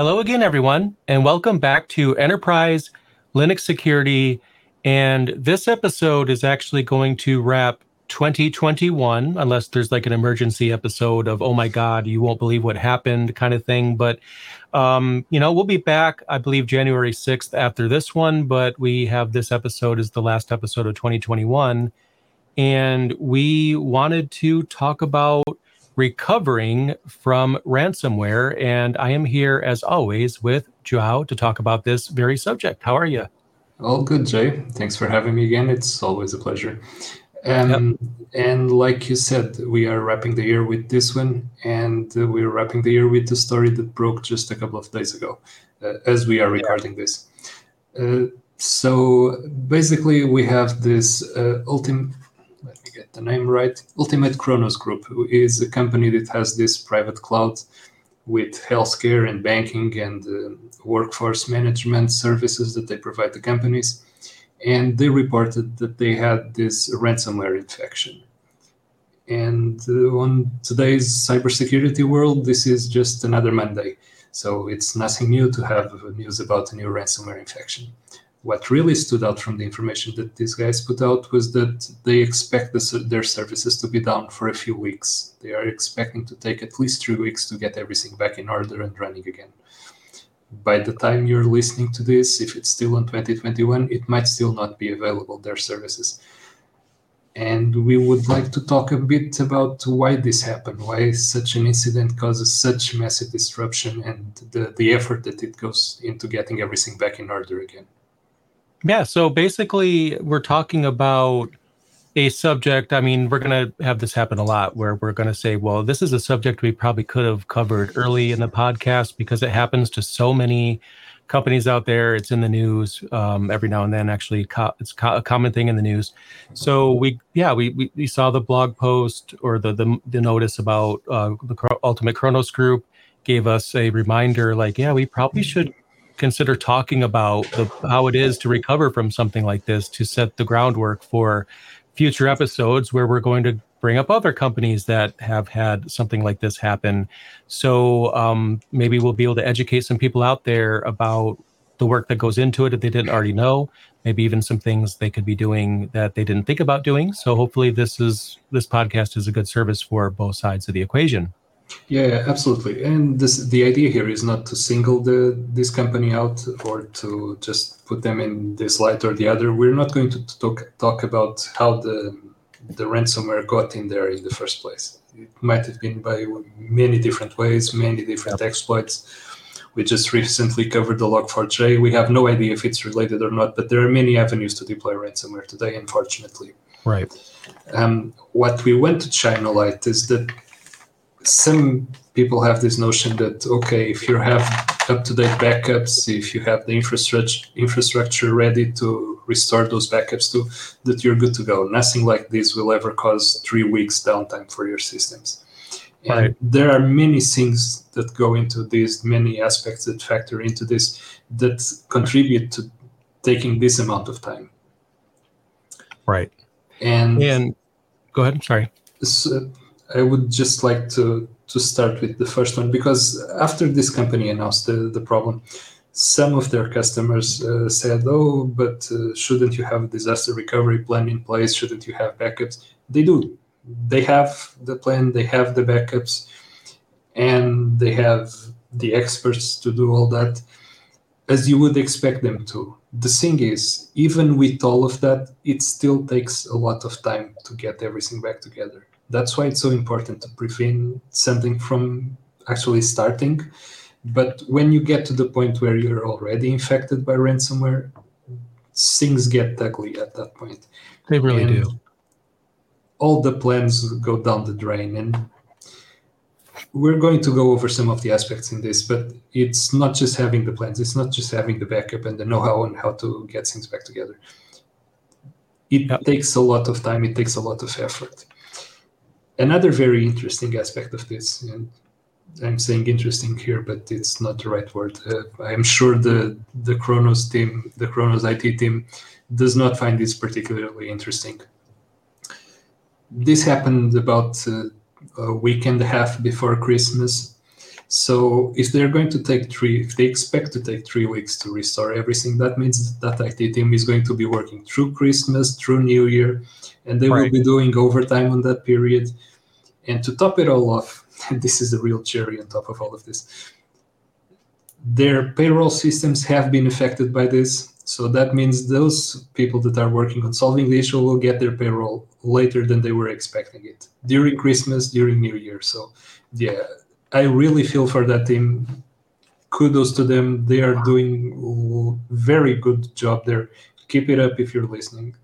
Hello again, everyone, and welcome back to Enterprise Linux Security. And this episode is actually going to wrap 2021, unless there's like an emergency episode of, oh my God, you won't believe what happened kind of thing. But, um, you know, we'll be back, I believe, January 6th after this one. But we have this episode as the last episode of 2021. And we wanted to talk about recovering from ransomware. And I am here, as always, with Joao to talk about this very subject. How are you? All good, Jay. Thanks for having me again. It's always a pleasure. Um, yep. And like you said, we are wrapping the year with this one, and uh, we're wrapping the year with the story that broke just a couple of days ago, uh, as we are recording yeah. this. Uh, so basically, we have this uh, me get the name right. Ultimate Kronos Group is a company that has this private cloud with healthcare and banking and uh, workforce management services that they provide to companies. And they reported that they had this ransomware infection. And uh, on today's cybersecurity world, this is just another Monday. So it's nothing new to have news about a new ransomware infection what really stood out from the information that these guys put out was that they expect the, their services to be down for a few weeks. They are expecting to take at least three weeks to get everything back in order and running again. By the time you're listening to this, if it's still in 2021, it might still not be available, their services. And we would like to talk a bit about why this happened, why such an incident causes such massive disruption and the, the effort that it goes into getting everything back in order again. Yeah. So basically, we're talking about a subject. I mean, we're going to have this happen a lot where we're going to say, well, this is a subject we probably could have covered early in the podcast because it happens to so many companies out there. It's in the news um, every now and then. Actually, co- it's co- a common thing in the news. So we, yeah, we, we, we saw the blog post or the the, the notice about uh, the Ultimate Kronos Group gave us a reminder, like, yeah, we probably should consider talking about the, how it is to recover from something like this to set the groundwork for future episodes where we're going to bring up other companies that have had something like this happen. So um, maybe we'll be able to educate some people out there about the work that goes into it if they didn't already know. Maybe even some things they could be doing that they didn't think about doing. So hopefully this is this podcast is a good service for both sides of the equation. Yeah, absolutely. And this the idea here is not to single the this company out or to just put them in this light or the other. We're not going to talk talk about how the the ransomware got in there in the first place. It might have been by many different ways, many different exploits. We just recently covered the Log4j. We have no idea if it's related or not, but there are many avenues to deploy ransomware today, unfortunately. Right. Um, what we want to shine a light is that some people have this notion that okay, if you have up-to-date backups, if you have the infrastructure infrastructure ready to restore those backups to, that you're good to go. Nothing like this will ever cause three weeks downtime for your systems. And right. there are many things that go into this, many aspects that factor into this that contribute to taking this amount of time. Right. And and go ahead. Sorry. So, I would just like to to start with the first one because after this company announced the, the problem, some of their customers uh, said, "Oh, but uh, shouldn't you have a disaster recovery plan in place? Shouldn't you have backups?" They do. They have the plan. They have the backups, and they have the experts to do all that, as you would expect them to. The thing is, even with all of that, it still takes a lot of time to get everything back together that's why it's so important to prevent something from actually starting. But when you get to the point where you're already infected by ransomware, things get ugly at that point. They really and do. All the plans go down the drain. And we're going to go over some of the aspects in this, but it's not just having the plans, it's not just having the backup and the know how on how to get things back together. It yep. takes a lot of time, it takes a lot of effort another very interesting aspect of this, and I'm saying interesting here, but it's not the right word. Uh, I'm sure the the Kronos team, the Kronos IT team, does not find this particularly interesting. This happened about uh, a week and a half before Christmas. So if they're going to take three, if they expect to take three weeks to restore everything, that means that IT team is going to be working through Christmas, through New Year, and they right. will be doing overtime on that period. And to top it all off, and this is the real cherry on top of all of this, their payroll systems have been affected by this. So that means those people that are working on solving the issue will get their payroll later than they were expecting it during Christmas, during New Year. So, yeah, I really feel for that team. Kudos to them. They are doing very good job there. Keep it up if you're listening.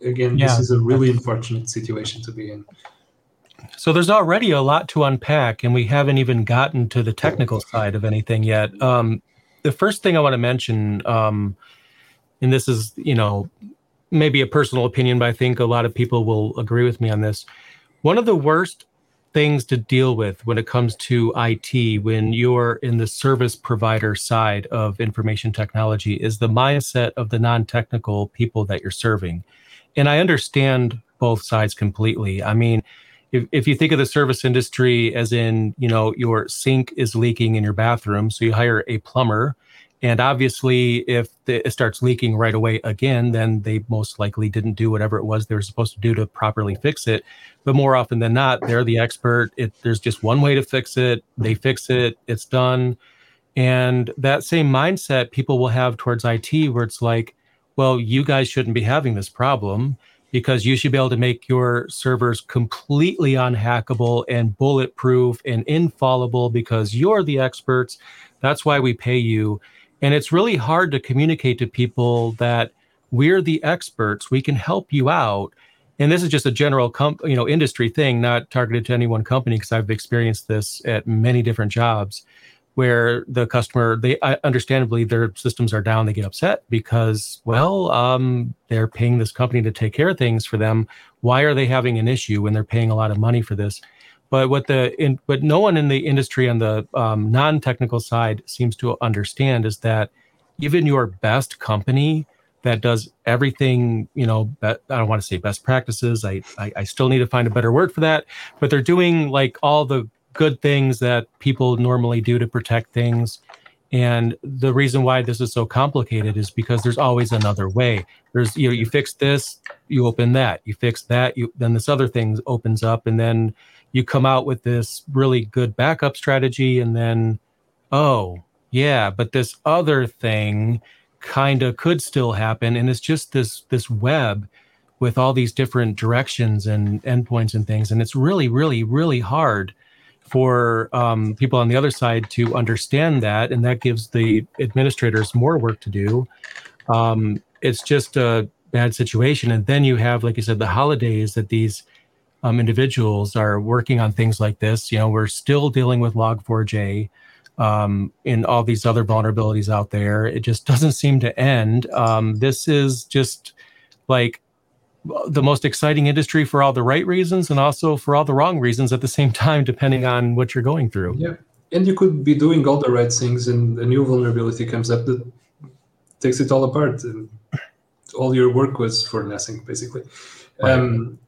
Again, yeah. this is a really unfortunate situation to be in. So there's already a lot to unpack, and we haven't even gotten to the technical side of anything yet. Um, the first thing I want to mention, um, and this is, you know, maybe a personal opinion, but I think a lot of people will agree with me on this. One of the worst things to deal with when it comes to IT when you're in the service provider side of information technology is the mindset of the non technical people that you're serving. And I understand both sides completely. I mean, if, if you think of the service industry as in, you know, your sink is leaking in your bathroom, so you hire a plumber. And obviously, if it starts leaking right away again, then they most likely didn't do whatever it was they were supposed to do to properly fix it. But more often than not, they're the expert. It, there's just one way to fix it. They fix it. It's done. And that same mindset people will have towards IT, where it's like, well, you guys shouldn't be having this problem because you should be able to make your servers completely unhackable and bulletproof and infallible because you're the experts. That's why we pay you. And it's really hard to communicate to people that we're the experts. We can help you out. And this is just a general com- you know industry thing, not targeted to any one company because I've experienced this at many different jobs where the customer they understandably their systems are down they get upset because well um, they're paying this company to take care of things for them why are they having an issue when they're paying a lot of money for this but what the in, but no one in the industry on the um, non-technical side seems to understand is that even your best company that does everything you know i don't want to say best practices I, I i still need to find a better word for that but they're doing like all the good things that people normally do to protect things. And the reason why this is so complicated is because there's always another way. There's you know you fix this, you open that, you fix that, you then this other thing opens up, and then you come out with this really good backup strategy, and then oh yeah, but this other thing kind of could still happen, and it's just this this web with all these different directions and endpoints and things, and it's really really really hard for um, people on the other side to understand that, and that gives the administrators more work to do. Um, it's just a bad situation, and then you have, like you said, the holidays that these um, individuals are working on things like this. You know, we're still dealing with Log4j um, and all these other vulnerabilities out there. It just doesn't seem to end. Um, this is just like the most exciting industry for all the right reasons and also for all the wrong reasons at the same time, depending on what you're going through. Yeah. And you could be doing all the right things, and a new vulnerability comes up that takes it all apart. And all your work was for nothing, basically. Right. Um,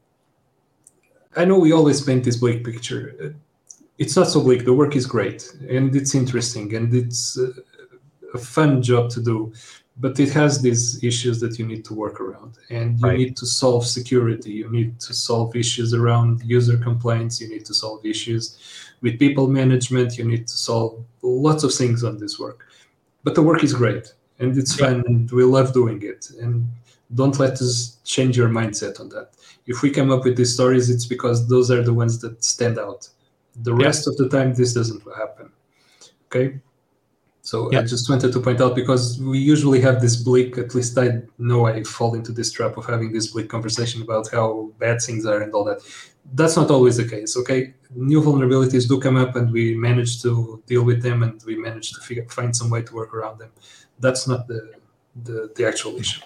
I know we always paint this bleak picture. It's not so bleak. The work is great, and it's interesting, and it's uh, a fun job to do but it has these issues that you need to work around and you right. need to solve security you need to solve issues around user complaints you need to solve issues with people management you need to solve lots of things on this work but the work is great and it's yeah. fun and we love doing it and don't let us change your mindset on that if we come up with these stories it's because those are the ones that stand out the rest yeah. of the time this doesn't happen okay so yep. I just wanted to point out because we usually have this bleak, at least I know I fall into this trap of having this bleak conversation about how bad things are and all that. That's not always the case, okay? New vulnerabilities do come up and we manage to deal with them and we manage to figure, find some way to work around them. That's not the, the, the actual issue.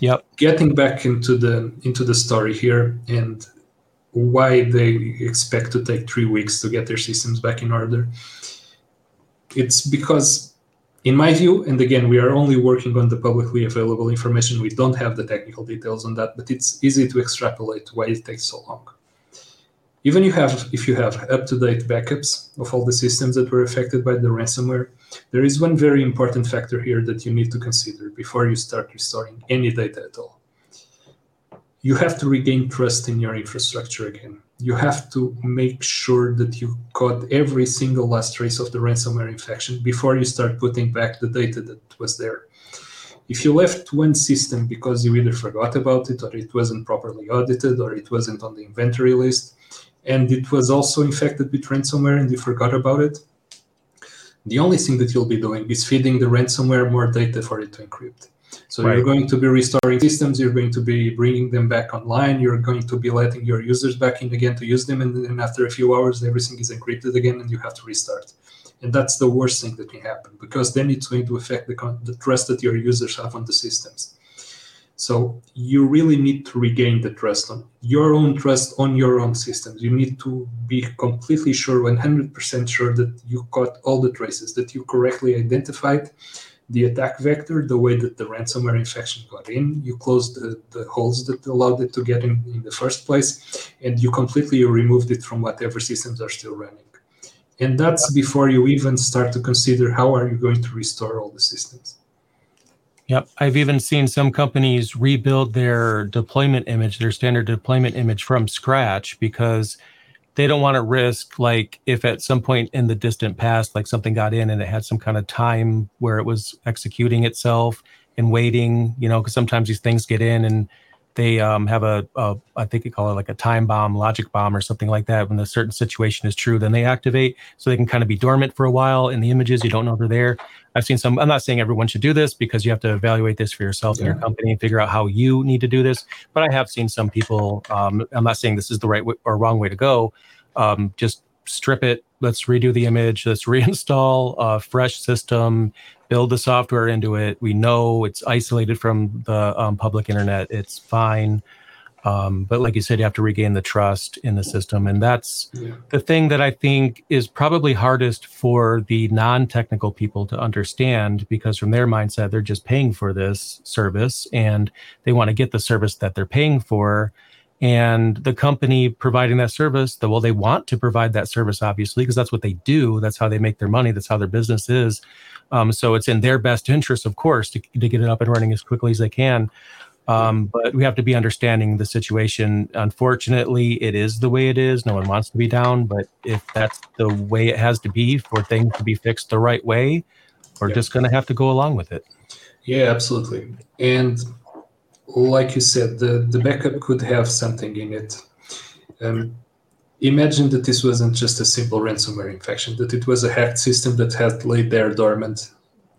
Yep. Getting back into the into the story here and why they expect to take three weeks to get their systems back in order it's because in my view and again we are only working on the publicly available information we don't have the technical details on that but it's easy to extrapolate why it takes so long even you have if you have up-to-date backups of all the systems that were affected by the ransomware there is one very important factor here that you need to consider before you start restoring any data at all. You have to regain trust in your infrastructure again. You have to make sure that you caught every single last trace of the ransomware infection before you start putting back the data that was there. If you left one system because you either forgot about it or it wasn't properly audited or it wasn't on the inventory list and it was also infected with ransomware and you forgot about it, the only thing that you'll be doing is feeding the ransomware more data for it to encrypt. So right. you're going to be restoring systems, you're going to be bringing them back online, you're going to be letting your users back in again to use them, and then after a few hours, everything is encrypted again, and you have to restart. And that's the worst thing that can happen because then it's going to affect the, the trust that your users have on the systems. So you really need to regain the trust on your own trust on your own systems. You need to be completely sure, 100% sure that you caught all the traces, that you correctly identified the attack vector, the way that the ransomware infection got in. You closed the, the holes that allowed it to get in in the first place, and you completely removed it from whatever systems are still running. And that's before you even start to consider how are you going to restore all the systems. Yep. I've even seen some companies rebuild their deployment image, their standard deployment image from scratch because they don't want to risk like if at some point in the distant past like something got in and it had some kind of time where it was executing itself and waiting, you know, because sometimes these things get in and they um, have a, a I think they call it like a time bomb, logic bomb, or something like that. When a certain situation is true, then they activate, so they can kind of be dormant for a while in the images. You don't know they're there. I've seen some. I'm not saying everyone should do this because you have to evaluate this for yourself yeah. and your company and figure out how you need to do this. But I have seen some people. Um, I'm not saying this is the right way or wrong way to go. Um, just strip it. Let's redo the image. Let's reinstall a fresh system build the software into it. We know it's isolated from the um, public internet. It's fine. Um, but like you said, you have to regain the trust in the system. And that's yeah. the thing that I think is probably hardest for the non technical people to understand because, from their mindset, they're just paying for this service and they want to get the service that they're paying for. And the company providing that service, the, well, they want to provide that service, obviously, because that's what they do. That's how they make their money. That's how their business is. Um, so it's in their best interest, of course, to, to get it up and running as quickly as they can. Um, but we have to be understanding the situation. Unfortunately, it is the way it is. No one wants to be down, but if that's the way it has to be for things to be fixed the right way, we're yeah. just going to have to go along with it. Yeah, absolutely. And like you said, the, the backup could have something in it. Um, imagine that this wasn't just a simple ransomware infection, that it was a hacked system that had laid there dormant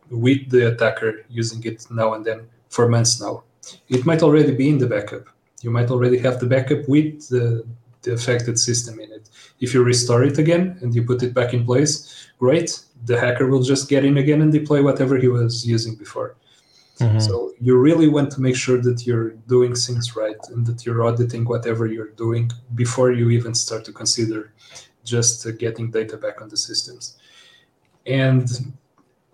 with the attacker using it now and then for months now. It might already be in the backup. You might already have the backup with the, the affected system in it. If you restore it again and you put it back in place, great. The hacker will just get in again and deploy whatever he was using before. Mm-hmm. So you really want to make sure that you're doing things right and that you're auditing whatever you're doing before you even start to consider just uh, getting data back on the systems. And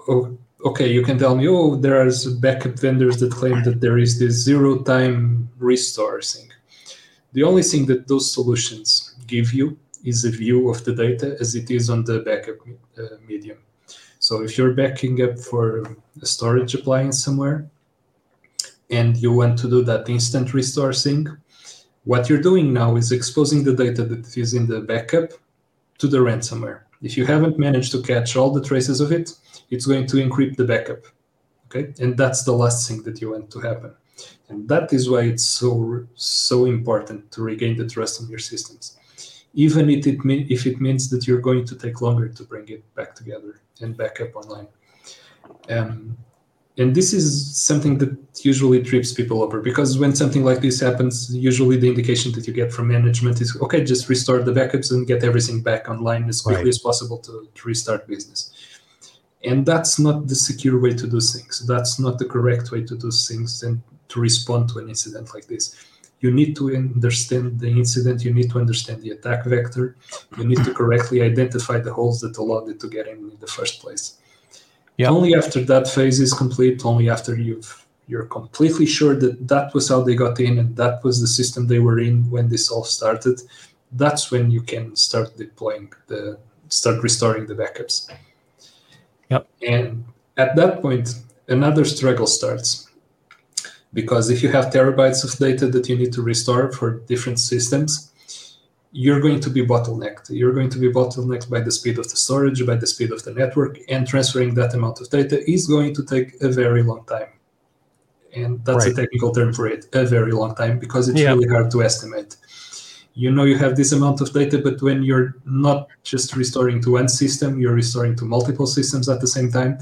oh, okay, you can tell me, oh, there are backup vendors that claim that there is this zero time restore thing. The only thing that those solutions give you is a view of the data as it is on the backup uh, medium. So if you're backing up for a storage appliance somewhere and you want to do that instant restore thing, what you're doing now is exposing the data that is in the backup to the ransomware. If you haven't managed to catch all the traces of it, it's going to encrypt the backup. Okay, and that's the last thing that you want to happen. And that is why it's so so important to regain the trust in your systems even if it, mean, if it means that you're going to take longer to bring it back together and back up online. Um, and this is something that usually trips people over because when something like this happens, usually the indication that you get from management is okay, just restore the backups and get everything back online as quickly right. as possible to, to restart business. And that's not the secure way to do things. That's not the correct way to do things and to respond to an incident like this you need to understand the incident, you need to understand the attack vector, you need to correctly identify the holes that allowed it to get in in the first place. Yep. Only after that phase is complete, only after you've you're completely sure that that was how they got in and that was the system they were in when this all started, that's when you can start deploying the start restoring the backups. Yep. And at that point, another struggle starts because if you have terabytes of data that you need to restore for different systems, you're going to be bottlenecked. You're going to be bottlenecked by the speed of the storage, by the speed of the network, and transferring that amount of data is going to take a very long time. And that's right. a technical term for it, a very long time, because it's yeah. really hard to estimate. You know you have this amount of data, but when you're not just restoring to one system, you're restoring to multiple systems at the same time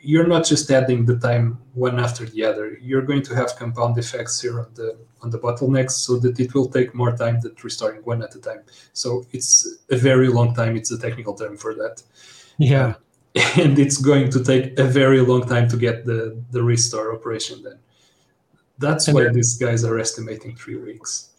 you're not just adding the time one after the other. You're going to have compound effects here on the on the bottlenecks, so that it will take more time than restoring one at a time. So it's a very long time. It's a technical term for that. Yeah, and it's going to take a very long time to get the the restore operation done. That's and why these guys are estimating three weeks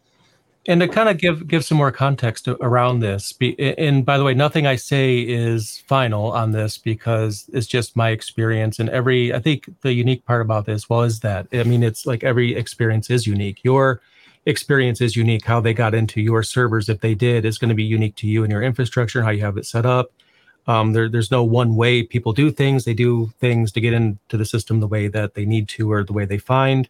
and to kind of give give some more context around this and by the way nothing i say is final on this because it's just my experience and every i think the unique part about this was that i mean it's like every experience is unique. Your experience is unique. How they got into your servers if they did is going to be unique to you and your infrastructure how you have it set up. Um, there, there's no one way people do things. They do things to get into the system the way that they need to or the way they find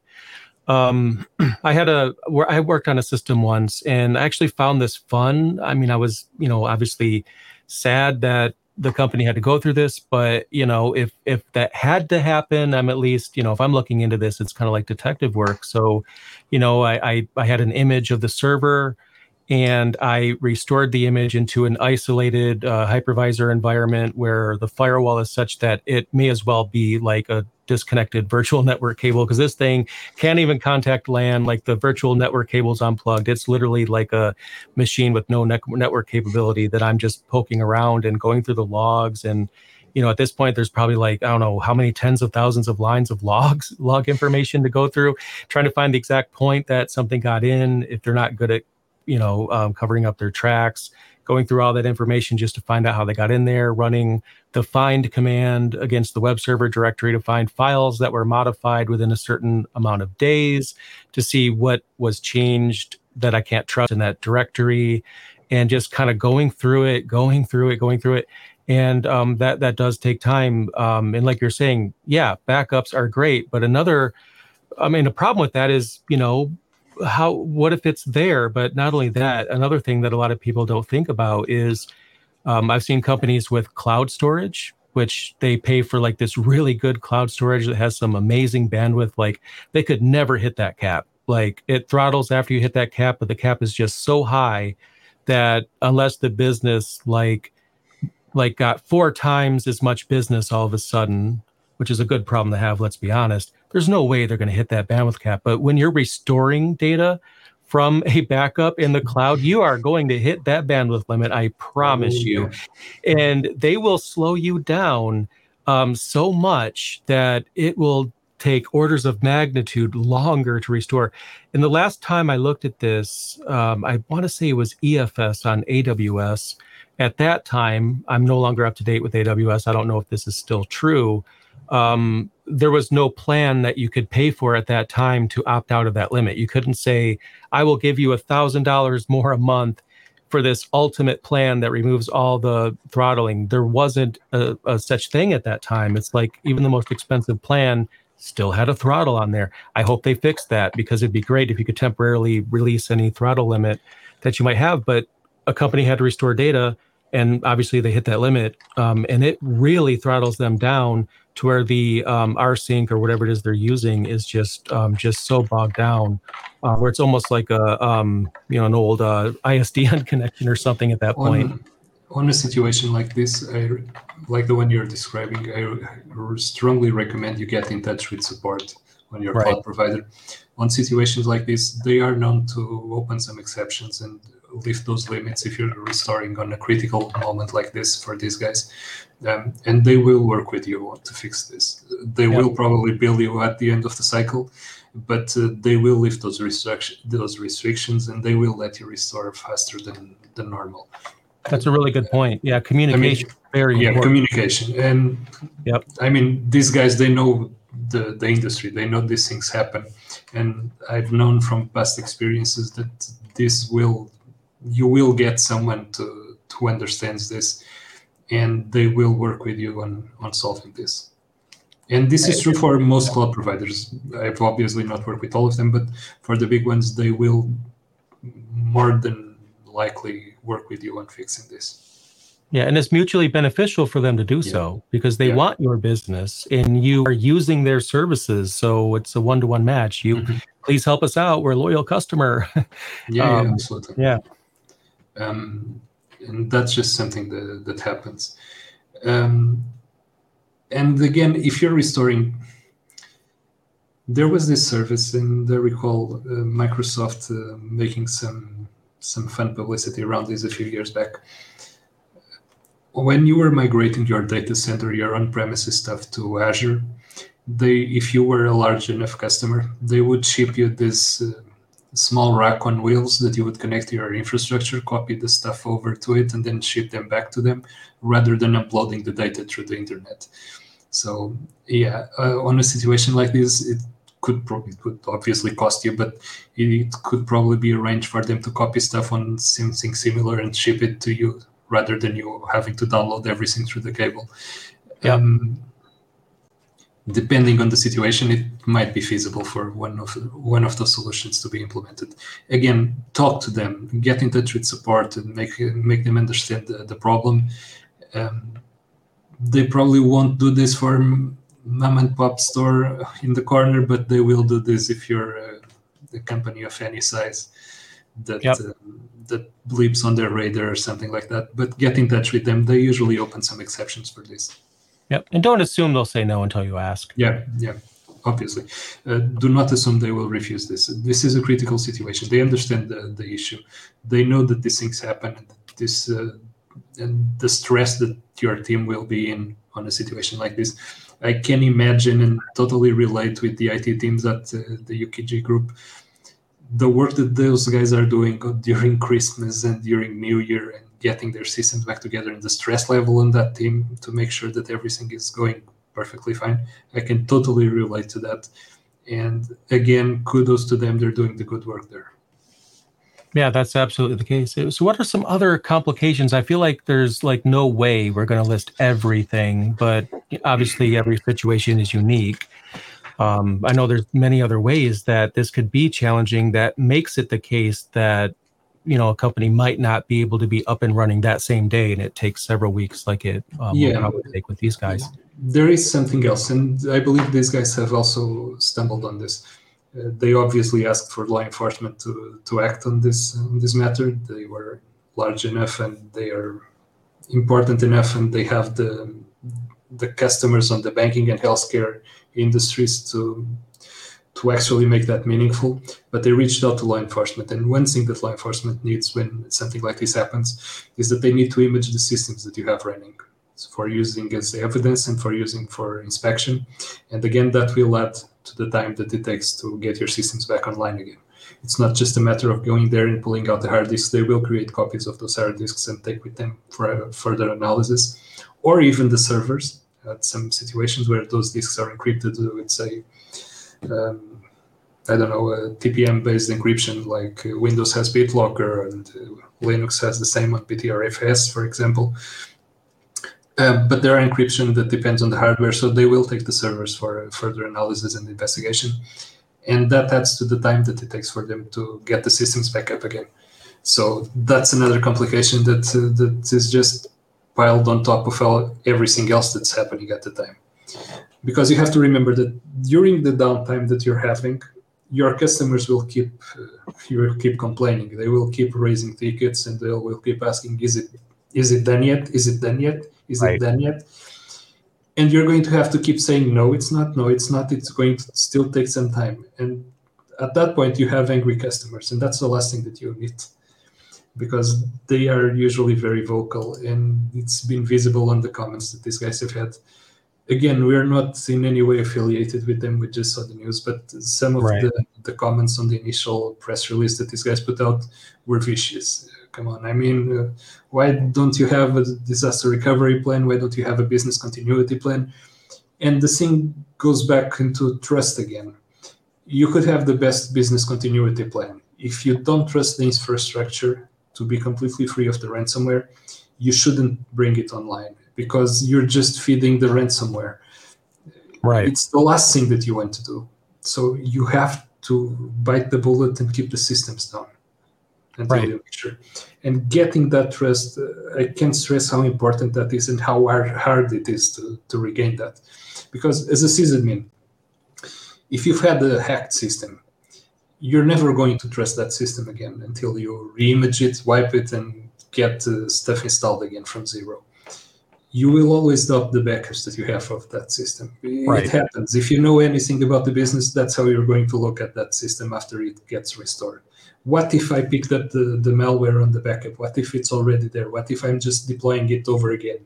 um, I had a where I worked on a system once, and I actually found this fun. I mean, I was you know obviously sad that the company had to go through this, but you know if if that had to happen, I'm at least you know if I'm looking into this, it's kind of like detective work. So, you know, I, I I had an image of the server and I restored the image into an isolated uh, hypervisor environment where the firewall is such that it may as well be like a disconnected virtual network cable because this thing can't even contact LAN. Like the virtual network cable's unplugged. It's literally like a machine with no ne- network capability that I'm just poking around and going through the logs and you know at this point there's probably like i don't know how many tens of thousands of lines of logs log information to go through trying to find the exact point that something got in if they're not good at you know um, covering up their tracks going through all that information just to find out how they got in there, running the find command against the web server directory to find files that were modified within a certain amount of days to see what was changed that I can't trust in that directory, and just kind of going through it, going through it, going through it. And um, that that does take time. Um, and like you're saying, yeah, backups are great, but another, I mean, the problem with that is, you know, how what if it's there? But not only that another thing that a lot of people don't think about is um, i've seen companies with cloud storage which they pay for like this really good cloud storage that has some amazing bandwidth. Like they could never hit that cap. Like it throttles after you hit that cap but the cap is just so high that unless the business like like got four times as much business all of a sudden which is a good problem to have let's be honest there's no way they're going to hit that bandwidth cap. But when you're restoring data from a backup in the cloud, you are going to hit that bandwidth limit. I promise oh, you. And they will slow you down um, so much that it will take orders of magnitude longer to restore. And the last time I looked at this, um, I want to say it was EFS on AWS. At that time, I'm no longer up to date with AWS. I don't know if this is still true. Um, there was no plan that you could pay for at that time to opt out of that limit. You couldn't say, I will give you a thousand dollars more a month for this ultimate plan that removes all the throttling. There wasn't a, a, such thing at that time. It's like even the most expensive plan still had a throttle on there. I hope they fixed that because it'd be great if you could temporarily release any throttle limit that you might have. But a company had to restore data, and obviously they hit that limit, um, and it really throttles them down to where the um, rsync or whatever it is they're using is just um, just so bogged down, uh, where it's almost like a um, you know an old uh, ISDN connection or something at that point. On, on a situation like this, I, like the one you're describing, I strongly recommend you get in touch with support on your right. cloud provider. On situations like this, they are known to open some exceptions and lift those limits if you're restoring on a critical moment like this for these guys. Um, and they will work with you to fix this. They will probably bill you at the end of the cycle, but uh, they will lift those restriction those restrictions and they will let you restore faster than than normal. That's a really good point. Yeah, communication I mean, very yeah important. communication and yep. I mean these guys they know the the industry they know these things happen and I've known from past experiences that this will you will get someone to who understands this, and they will work with you on on solving this. And this is true for most cloud providers. I've obviously not worked with all of them, but for the big ones, they will more than likely work with you on fixing this. Yeah, and it's mutually beneficial for them to do yeah. so because they yeah. want your business and you are using their services. So it's a one to one match. You mm-hmm. please help us out. We're a loyal customer. yeah, um, yeah, absolutely. Yeah. Um, and that's just something that, that happens. Um, and again, if you're restoring, there was this service, and I recall uh, Microsoft uh, making some some fun publicity around this a few years back. When you were migrating your data center, your on-premises stuff to Azure, they, if you were a large enough customer, they would ship you this uh, small rack on wheels that you would connect to your infrastructure, copy the stuff over to it, and then ship them back to them rather than uploading the data through the internet. So yeah, uh, on a situation like this, it could probably could obviously cost you, but it could probably be arranged for them to copy stuff on something similar and ship it to you rather than you having to download everything through the cable. Yeah. Um, depending on the situation, it might be feasible for one of one of those solutions to be implemented. Again, talk to them, get in touch with support, and make make them understand the, the problem. Um, they probably won't do this for mom and pop store in the corner, but they will do this if you're uh, a company of any size that yep. uh, that bleeps on their radar or something like that. But get in touch with them. They usually open some exceptions for this. Yep. And don't assume they'll say no until you ask. Yeah, yeah, obviously. Uh, do not assume they will refuse this. This is a critical situation. They understand the, the issue. They know that these things happen and this uh, and the stress that your team will be in on a situation like this. I can imagine and totally relate with the IT teams at uh, the UKG group. The work that those guys are doing during Christmas and during New Year and getting their systems back together and the stress level on that team to make sure that everything is going perfectly fine. I can totally relate to that. And again, kudos to them. They're doing the good work there. Yeah, that's absolutely the case. So, what are some other complications? I feel like there's like no way we're going to list everything, but obviously every situation is unique. Um, I know there's many other ways that this could be challenging that makes it the case that you know a company might not be able to be up and running that same day and it takes several weeks like it um, yeah. probably take with these guys. There is something else and i believe these guys have also stumbled on this. Uh, they obviously asked for law enforcement to, to act on this on this matter. They were large enough and they are important enough and they have the the customers on the banking and healthcare industries to to actually make that meaningful. But they reached out to law enforcement. And one thing that law enforcement needs when something like this happens is that they need to image the systems that you have running for using as evidence and for using for inspection. And again, that will add to the time that it takes to get your systems back online again. It's not just a matter of going there and pulling out the hard disks. They will create copies of those hard disks and take with them for uh, further analysis, or even the servers. At some situations where those disks are encrypted with, say, um, I don't know, a TPM-based encryption like uh, Windows has BitLocker and uh, Linux has the same on Btrfs, for example. Uh, but there are encryption that depends on the hardware, so they will take the servers for further analysis and investigation. And that adds to the time that it takes for them to get the systems back up again. So that's another complication that uh, that is just piled on top of everything else that's happening at the time because you have to remember that during the downtime that you're having your customers will keep uh, you will keep complaining. They will keep raising tickets and they will keep asking is it is it done yet? Is it done yet? Is right. it done yet? And you're going to have to keep saying no it's not. No it's not. It's going to still take some time. And at that point you have angry customers and that's the last thing that you need. Because they are usually very vocal and it's been visible on the comments that these guys have had again, we are not in any way affiliated with them. We just saw the news, but some of right. the, the comments on the initial press release that these guys put out were vicious. Come on, I mean, uh, why don't you have a disaster recovery plan? Why don't you have a business continuity plan? And the thing goes back into trust again. You could have the best business continuity plan. If you don't trust the infrastructure to be completely free of the ransomware, you shouldn't bring it online because you're just feeding the ransomware. Right. It's the last thing that you want to do. So you have to bite the bullet and keep the systems down until Right. you make sure. And getting that trust, uh, I can't stress how important that is and how hard, hard it is to, to regain that. Because as a sysadmin, if you've had a hacked system, you're never going to trust that system again until you reimage it, wipe it, and get uh, stuff installed again from zero. You will always doubt the backups that you have of that system. Right. It happens. If you know anything about the business, that's how you're going to look at that system after it gets restored. What if I picked up the, the malware on the backup? What if it's already there? What if I'm just deploying it over again?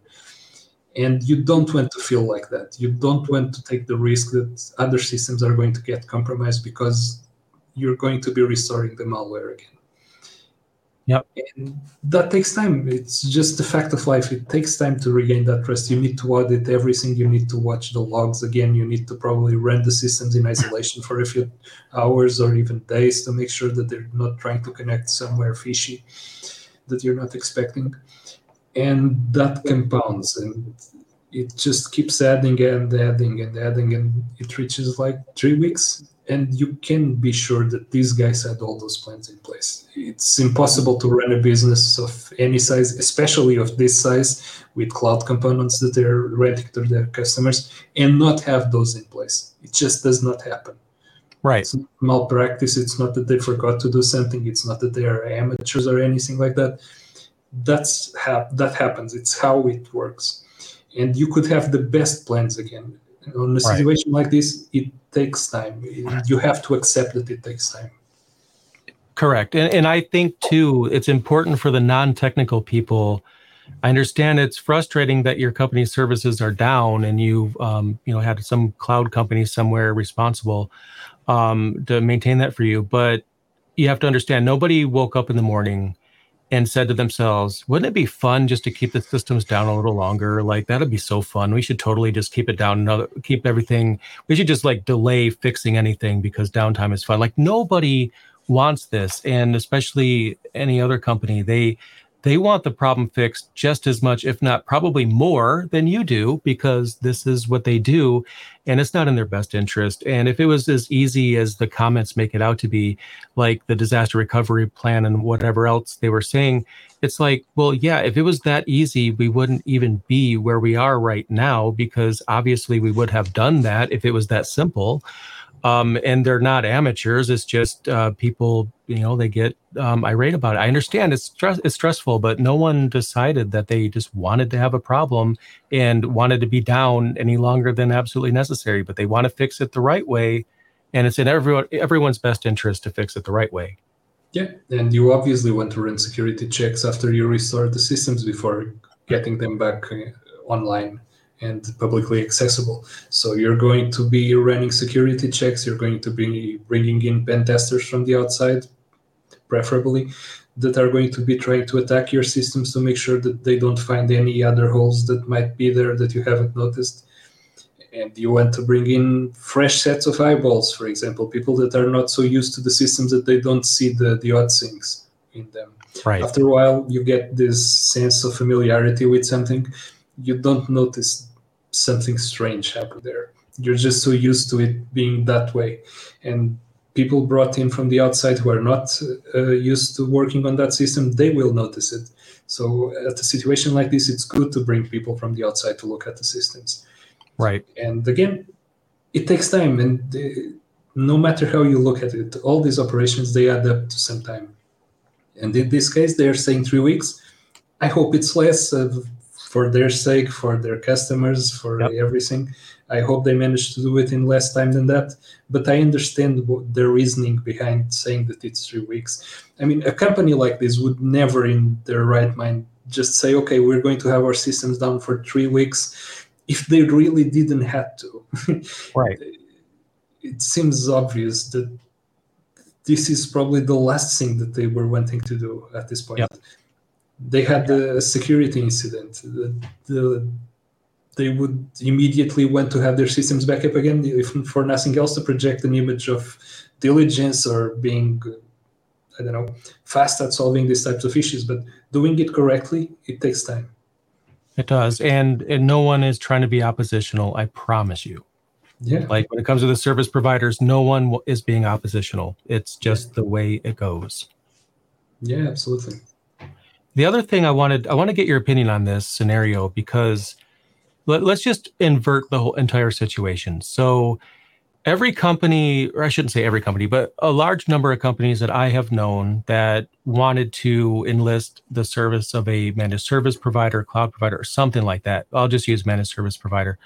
And you don't want to feel like that. You don't want to take the risk that other systems are going to get compromised because you're going to be restoring the malware again. Yep. And that takes time. It's just the fact of life. It takes time to regain that trust. You need to audit everything. You need to watch the logs again. You need to probably run the systems in isolation for a few hours or even days to make sure that they're not trying to connect somewhere fishy that you're not expecting. And that compounds and it just keeps adding and adding and adding and it reaches like three weeks and you can be sure that these guys had all those plans in place. It's impossible to run a business of any size especially of this size with cloud components that they're renting to their customers and not have those in place. It just does not happen. Right. it's not malpractice. It's not that they forgot to do something. It's not that they are amateurs or anything like that. That's hap- that happens. It's how it works and you could have the best plans again on a Right. situation like this it takes time you have to accept that it takes time Correct. And and I think too it's important for the non-technical people. I understand it's frustrating that your company's services are down and you've um, you know had some cloud company somewhere responsible um, to maintain that for you. But you have to understand nobody woke up in the morning and said to themselves, wouldn't it be fun just to keep the systems down a little longer? Like that'd be so fun. We should totally just keep it down another keep everything. We should just like delay fixing anything because downtime is fun. Like nobody wants this and especially any other company they they want the problem fixed just as much if not probably more than you do because this is what they do and it's not in their best interest. And if it was as easy as the comments make it out to be like the disaster recovery plan and whatever else they were saying it's like well yeah if it was that easy we wouldn't even be where we are right now because obviously we would have done that if it was that simple um, and they're not amateurs. It's just uh, people, you know, they get um, irate about it. I understand it's stress, it's stressful, but no one decided that they just wanted to have a problem and wanted to be down any longer than absolutely necessary. But they want to fix it the right way, and it's in everyone everyone's best interest to fix it the right way. yeah and you obviously want to run security checks after you restore the systems before getting them back uh, online and publicly accessible. So you're going to be running security checks. You're going to be bringing in pen testers from the outside, preferably, that are going to be trying to attack your systems to make sure that they don't find any other holes that might be there that you haven't noticed. And you want to bring in fresh sets of eyeballs, for example, people that are not so used to the systems that they don't see the, the odd things in them Right. after a while you get this sense of familiarity with something you don't notice something strange happen there. You're just so used to it being that way. And people brought in from the outside who are not uh, used to working on that system they will notice it. So at a situation like this it's good to bring people from the outside to look at the systems. Right. and again it takes time and uh, no matter how you look at it all these operations they add up to some time. And in this case they're saying three weeks. I hope it's less for their sake for their customers for Yep. everything i hope they manage to do it in less time than that but i understand their reasoning behind saying that it's three weeks i mean a company like this would never in their right mind just say okay we're going to have our systems down for three weeks if they really didn't have to Right. it seems obvious that this is probably the last thing that they were wanting to do at this point. Yep. They had the security incident. The, the, they would immediately want to have their systems back up again, if for nothing else, to project an image of diligence or being I don't know, fast at solving these types of issues, but doing it correctly, it takes time. It does, and and no one is trying to be oppositional. I promise you. Yeah. Like when it comes to the service providers, no one is being oppositional. It's just yeah. the way it goes. Yeah, absolutely. The other thing I wanted, I want to get your opinion on this scenario because let, us just invert the whole entire situation. So every company, or I shouldn't say every company, but a large number of companies that I have known that wanted to enlist the service of a managed service provider, cloud provider, or something like that. I'll just use managed service provider.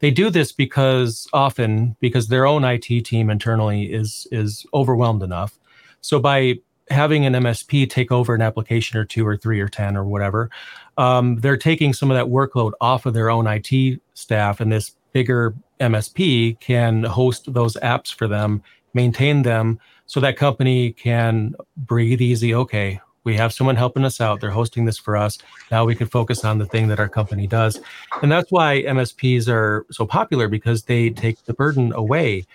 They do this because often because their own IT team internally is is overwhelmed enough. So by having an MSP take over an application or two or three or 10 or whatever, um, they're taking some of that workload off of their own IT staff, and this bigger MSP can host those apps for them, maintain them, so that company can breathe easy. Okay, we have someone helping us out. They're hosting this for us. Now we can focus on the thing that our company does. And that's why MSPs are so popular because they take the burden away.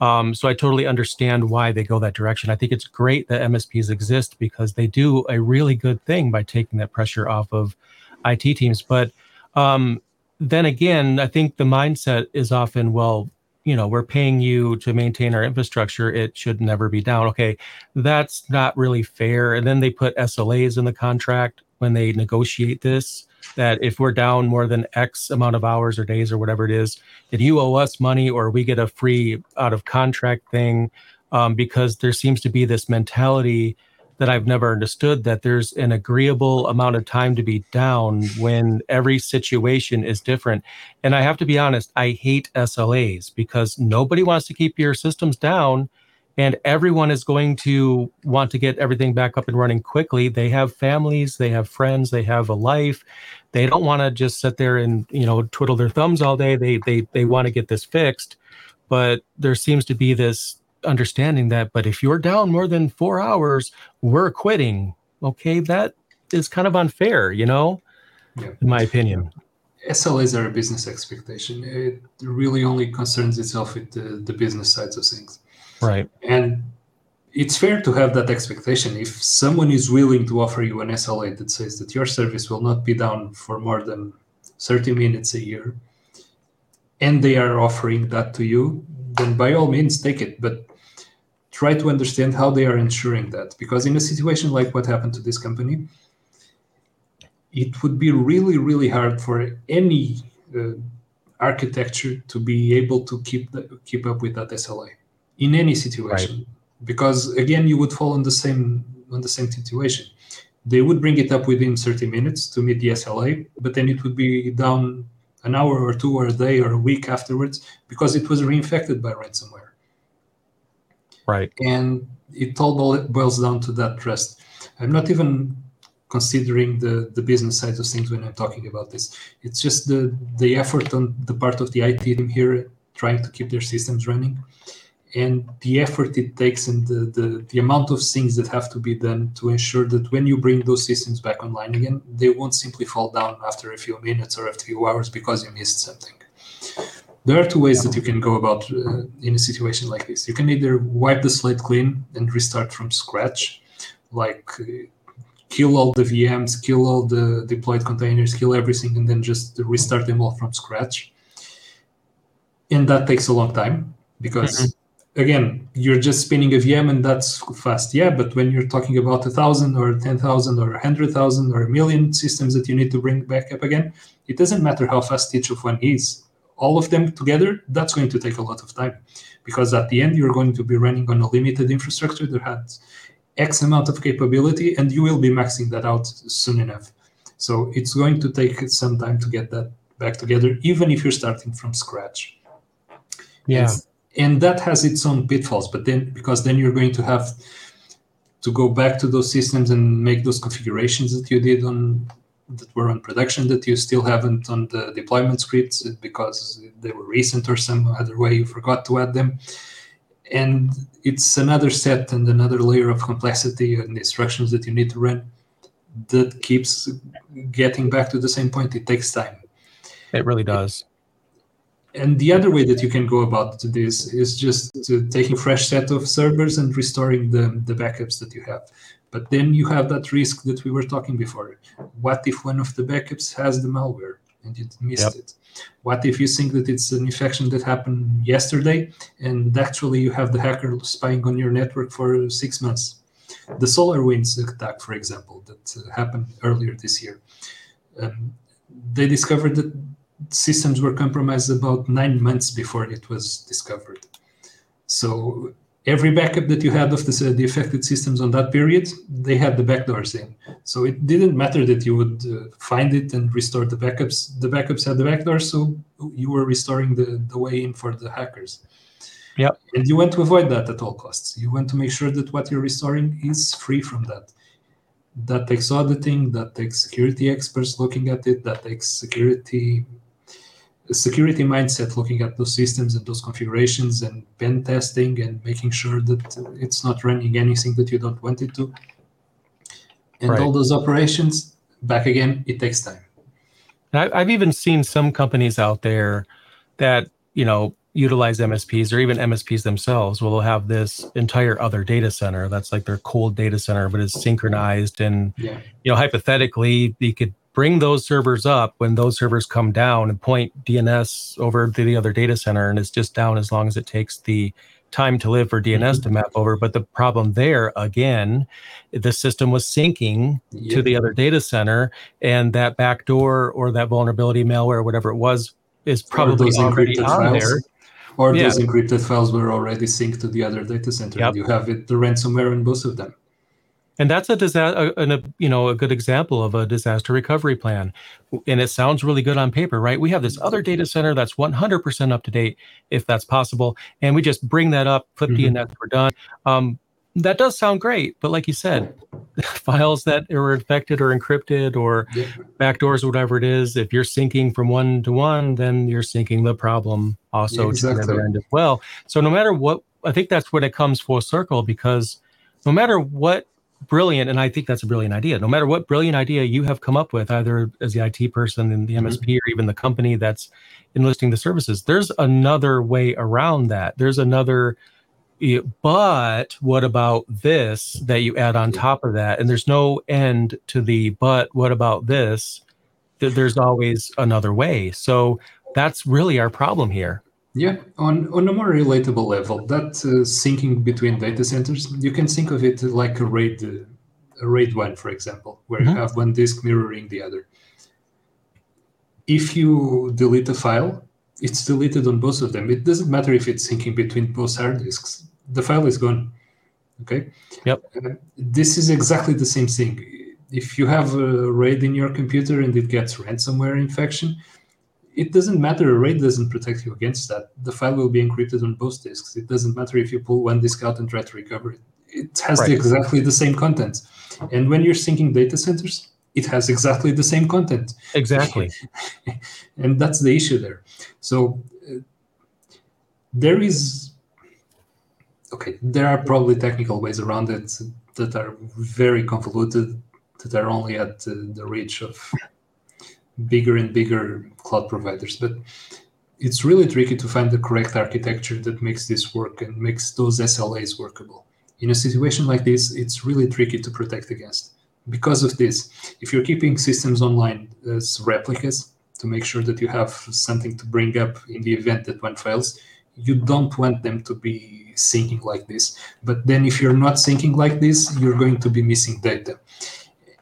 Um, so I totally understand why they go that direction. I think it's great that MSPs exist because they do a really good thing by taking that pressure off of IT teams. But um, then again, I think the mindset is often, well, you know, we're paying you to maintain our infrastructure. It should never be down. Okay, that's not really fair. And then they put SLAs in the contract when they negotiate this that if we're down more than X amount of hours or days or whatever it is, that you owe us money or we get a free out of contract thing. Um, because there seems to be this mentality that I've never understood that there's an agreeable amount of time to be down when every situation is different. And I have to be honest, I hate SLAs because nobody wants to keep your systems down and everyone is going to want to get everything back up and running quickly. They have families, they have friends, they have a life. They don't want to just sit there and, you know, twiddle their thumbs all day. They they they want to get this fixed. But there seems to be this understanding that but if you're down more than four hours we're quitting okay that is kind of unfair you know yeah. in my opinion slas are a business expectation it really only concerns itself with the, the business sides of things right and it's fair to have that expectation. If someone is willing to offer you an sla that says that your service will not be down for more than 30 minutes a year and they are offering that to you then by all means take it. But try to understand how they are ensuring that because in a situation like what happened to this company it would be really really hard for any uh, architecture to be able to keep the, keep up with that SLA in any situation. Right. Because again you would fall in the same on the same situation they would bring it up within 30 minutes to meet the SLA but then it would be down an hour or two or a day or a week afterwards because it was reinfected by ransomware. Right. And it all boils down to that trust. I'm not even considering the, the business side of things when I'm talking about this. It's just the, the effort on the part of the IT team here trying to keep their systems running and the effort it takes and the, the, the amount of things that have to be done to ensure that when you bring those systems back online again, they won't simply fall down after a few minutes or a few hours because you missed something. There are two ways that you can go about uh, in a situation like this. You can either wipe the slate clean and restart from scratch, like uh, kill all the VMs, kill all the deployed containers, kill everything, and then just restart them all from scratch. And that takes a long time because mm-hmm again, you're just spinning a VM and that's fast. Yeah, but when you're talking about a thousand or ten thousand or a hundred thousand or a million systems that you need to bring back up again, it doesn't matter how fast each of one is. All of them together, that's going to take a lot of time, because at the end you're going to be running on a limited infrastructure that has X amount of capability, and you will be maxing that out soon enough. So it's going to take some time to get that back together, even if you're starting from scratch. Yeah. It's, and that has its own pitfalls but then because then you're going to have to go back to those systems and make those configurations that you did on that were on production that you still haven't on the deployment scripts uh, because they were recent or some other way you forgot to add them. And it's another set and another layer of complexity and instructions that you need to run that keeps getting back to the same point. It takes time. It really does and the other way that you can go about this is just taking fresh set of servers and restoring the, the backups that you have. But then you have that risk that we were talking before. What if one of the backups has the malware and you missed yep. it? What if you think that it's an infection that happened yesterday and actually you have the hacker spying on your network for six months? The SolarWinds attack, for example, that uh, happened earlier this year. Um, they discovered that systems were compromised about nine months before it was discovered. So every backup that you had of the, the affected systems on that period, they had the backdoors in. So it didn't matter that you would uh, find it and restore the backups. The backups had the backdoors, so you were restoring the, the way in for the hackers. Yeah. And you want to avoid that at all costs. You want to make sure that what you're restoring is free from that that takes auditing, that takes security experts looking at it, that takes security security mindset looking at those systems and those configurations and pen testing and making sure that it's not running anything that you don't want it to and right. all those operations back again it takes time i've even seen some companies out there that you know utilize msps or even msps themselves will have this entire other data center that's like their cold data center but it's synchronized and yeah. you know hypothetically you could bring those servers up when those servers come down and point DNS over to the other data center, and it's just down as long as it takes the time to live for DNS mm-hmm. to map over. But the problem there, again, the system was syncing yep. to the other data center, and that backdoor or that vulnerability malware, whatever it was, is probably already on files. there. Or yeah. those encrypted files were already synced to the other data center. Yep. And you have it the ransomware in both of them and that's a disaster a, a, you know a good example of a disaster recovery plan and it sounds really good on paper right we have this other data center that's 100% up to date if that's possible and we just bring that up put mm-hmm. dns we're done um, that does sound great but like you said files that are infected or encrypted or yeah. backdoors or whatever it is if you're syncing from one to one then you're syncing the problem also yeah, exactly. to the other end as well so no matter what i think that's when it comes full circle because no matter what brilliant and i think that's a brilliant idea. No matter what brilliant idea you have come up with either as the it person in the msp mm-hmm. or even the company that's enlisting the services there's another way around that. There's another but what about this that you add on top of that? And there's no end to the but what about this? There's always another way. So that's really our problem here yeah, on, on a more relatable level, that uh, syncing between data centers, you can think of it like a RAID, uh, a RAID one, for example, where mm-hmm. you have one disk mirroring the other. If you delete a file, it's deleted on both of them. It doesn't matter if it's syncing between both hard disks. The file is gone. Okay. Yep. Uh, this is exactly the same thing. If you have a RAID in your computer and it gets ransomware infection, it doesn't matter. A RAID doesn't protect you against that. The file will be encrypted on both disks. It doesn't matter if you pull one disk out and try to recover it. It has right. exactly the same content. And when you're syncing data centers, it has exactly the same content. Exactly. and that's the issue there. So uh, there is, okay, there are probably technical ways around it that are very convoluted, that are only at uh, the reach of bigger and bigger cloud providers. But it's really tricky to find the correct architecture that makes this work and makes those SLAs workable. In a situation like this, it's really tricky to protect against. Because of this, if you're keeping systems online as replicas to make sure that you have something to bring up in the event that one fails, you don't want them to be syncing like this. But then if you're not syncing like this, you're going to be missing data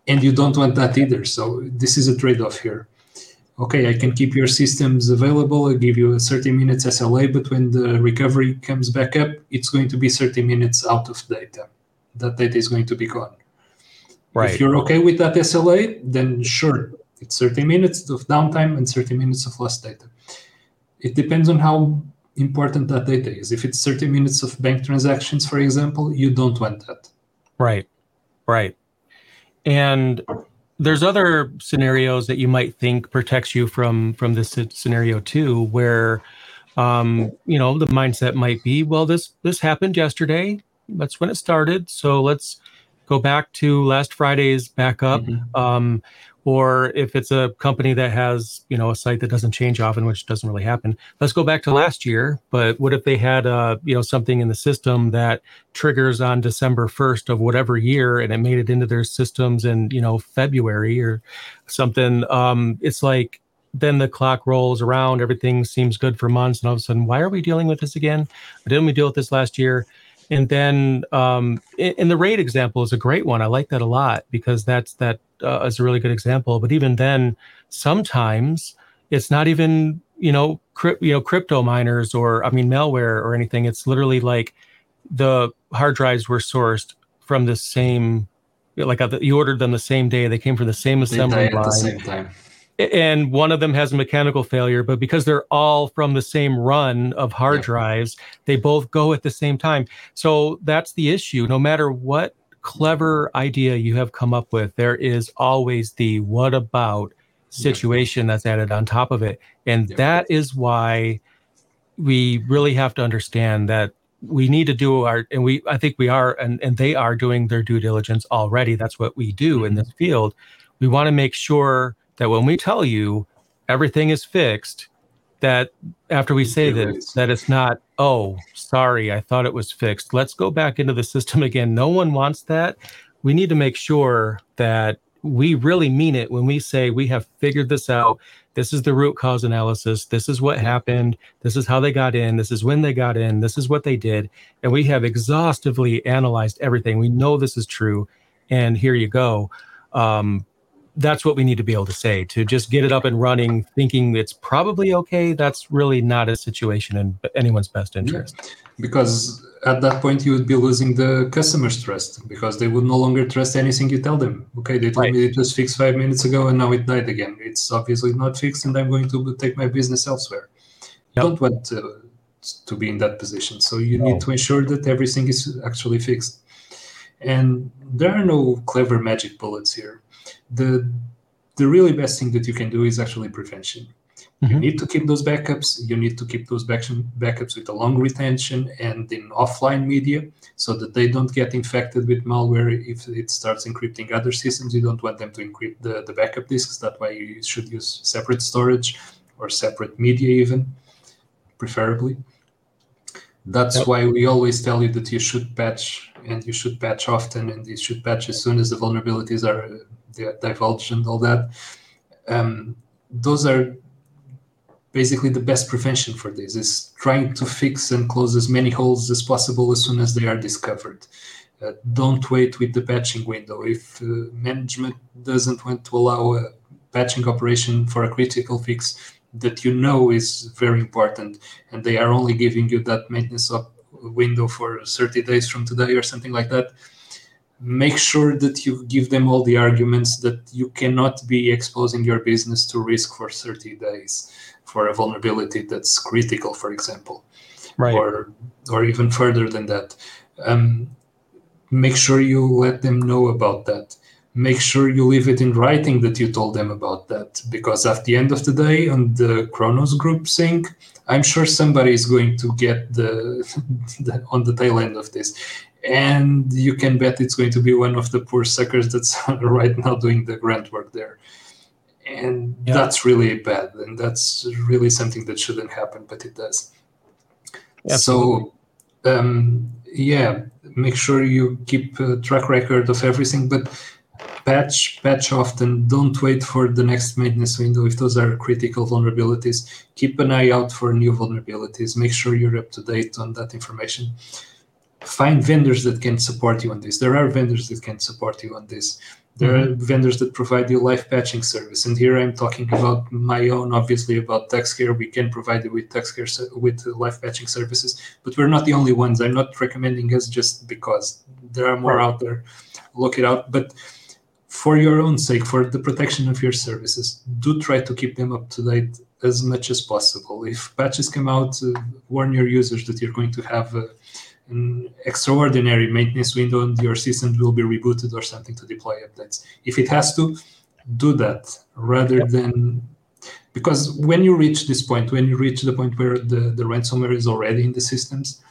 and you don't want that either. So this is a trade-off here. Okay, I can keep your systems available. I give you a 30 minutes SLA, but when the recovery comes back up, it's going to be 30 minutes out of data. That data is going to be gone. Right. If you're okay with that SLA, then sure, it's 30 minutes of downtime and 30 minutes of lost data. It depends on how important that data is. If it's 30 minutes of bank transactions, for example, you don't want that. Right. Right. And there's other scenarios that you might think protects you from from this scenario too, where um, you know the mindset might be, well, this this happened yesterday. That's when it started. So let's go back to last Friday's backup. Mm-hmm. Um, or if it's a company that has you know a site that doesn't change often which doesn't really happen let's go back to last year. But what if they had uh you know something in the system that triggers on december 1st of whatever year and it made it into their systems in you know february or something? Um it's like then the clock rolls around everything seems good for months and all of a sudden why are we dealing with this again? Didn't we deal with this last year? And then um, in, the RAID example is a great one. I like that a lot because that's that uh, is a really good example. But even then, sometimes it's not even you know crypt, you know crypto miners or I mean malware or anything. It's literally like the hard drives were sourced from the same like uh, you ordered them the same day. They came from the same assembly line. At the same time and one of them has a mechanical failure but because they're all from the same run of hard drives they both go at the same time so that's the issue no matter what clever idea you have come up with. There is always the what about situation that's added on top of it. And that is why we really have to understand that we need to do our and we i think we are and, and they are doing their due diligence already. That's what we do in mm-hmm. this field. We want to make sure that when we tell you everything is fixed, that after we say this, that it's not, oh, sorry, I thought it was fixed. Let's go back into the system again. No one wants that. We need to make sure that we really mean it when we say we have figured this out. This is the root cause analysis. This is what happened. This is how they got in. This is when they got in. This is what they did. And we have exhaustively analyzed everything. We know this is true. And here you go. Um, that's what we need to be able to say. To just get it up and running thinking it's probably okay that's really not a situation in anyone's best interest. Yeah. because at that point you would be losing the customer's trust because they would no longer trust anything you tell them. Okay they told right. me it was fixed five minutes ago and now it died again. It's obviously not fixed and i'm going to take my business elsewhere. You don't want to, to be in that position. So you no. need to ensure that everything is actually fixed. And there are no clever magic bullets here the the really best thing that you can do is actually prevention. Mm-hmm. You need to keep those backups. You need to keep those backups with a long retention and in offline media so that they don't get infected with malware if it starts encrypting other systems. You don't want them to encrypt the, the backup disks. That's why you should use separate storage or separate media, even preferably. That's yep. why we always tell you that you should patch and you should patch often and you should patch as soon as the vulnerabilities are divulge and all that. Um, those are basically the best prevention for this is trying to fix and close as many holes as possible as soon as they are discovered. Uh, don't wait with the patching window. If uh, management doesn't want to allow a patching operation for a critical fix that you know is very important, and they are only giving you that maintenance window for 30 days from today or something like that, make sure that you give them all the arguments that you cannot be exposing your business to risk for 30 days for a vulnerability that's critical for example right. or or even further than that. Um, make sure you let them know about that. Make sure you leave it in writing that you told them about that because at the end of the day on the Khronos group sync i'm sure somebody is going to get the, the on the tail end of this and you can bet it's going to be one of the poor suckers that's right now doing the grunt work there. And yeah. that's really bad and that's really something that shouldn't happen but it does. So um, yeah make sure you keep a track record of everything but patch patch often don't wait for the next maintenance window if those are critical vulnerabilities. Keep an eye out for new vulnerabilities. Make sure you're up to date on that information find vendors that can support you on this. There are vendors that can support you on this. There mm-hmm. are vendors that provide you live patching service. And here I'm talking about my own, obviously, about TuxCare. We can provide you with TuxCare with live patching services, but we're not the only ones. I'm not recommending us just because there are more out there. Look it out. But for your own sake, for the protection of your services, do try to keep them up to date as much as possible. If patches come out, uh, warn your users that you're going to have uh, an extraordinary maintenance window and your system will be rebooted or something to deploy updates. If it has to, do that rather yep. than because when you reach this point, when you reach the point where the, the ransomware is already in the systems,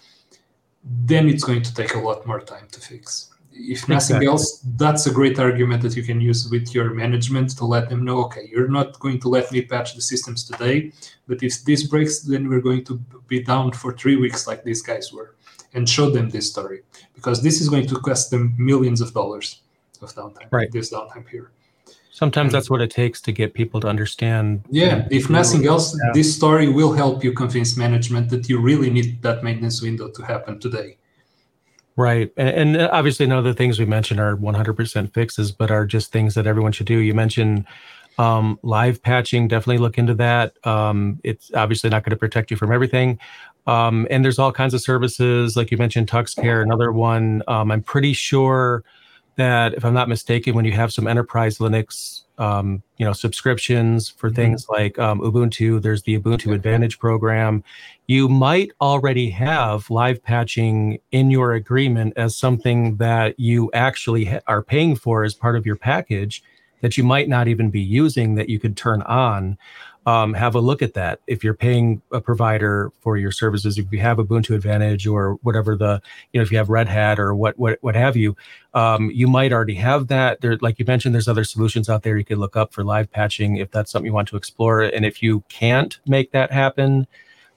then it's going to take a lot more time to fix. if nothing exactly. else, that's a great argument that you can use with your management to let them know, okay, you're not going to let me patch the systems today, but if this breaks, then we're going to be down for three weeks like these guys were, and show them this story because this is going to cost them millions of dollars of downtime. Right. This downtime here. Sometimes that's what it takes to get people to understand. Yeah, if nothing else, yeah. this story will help you convince management that you really need that maintenance window to happen today Right. And, and, obviously, none of the things we mentioned are 100% fixes, but are just things that everyone should do. You mentioned um, live patching, definitely look into that. Um, it's obviously not going to protect you from everything. Um, and there's all kinds of services, like you mentioned, TuxCare, another one. Um, I'm pretty sure that, if I'm not mistaken, when you have some enterprise Linux um, you know subscriptions for mm-hmm. things like um, ubuntu there's the ubuntu advantage program you might already have live patching in your agreement as something that you actually ha- are paying for as part of your package that you might not even be using that you could turn on um, have a look at that. If you're paying a provider for your services, if you have Ubuntu Advantage or whatever the, you know, if you have Red Hat or what what what have you, um, you might already have that. There, like you mentioned, there's other solutions out there you could look up for live patching if that's something you want to explore. And if you can't make that happen,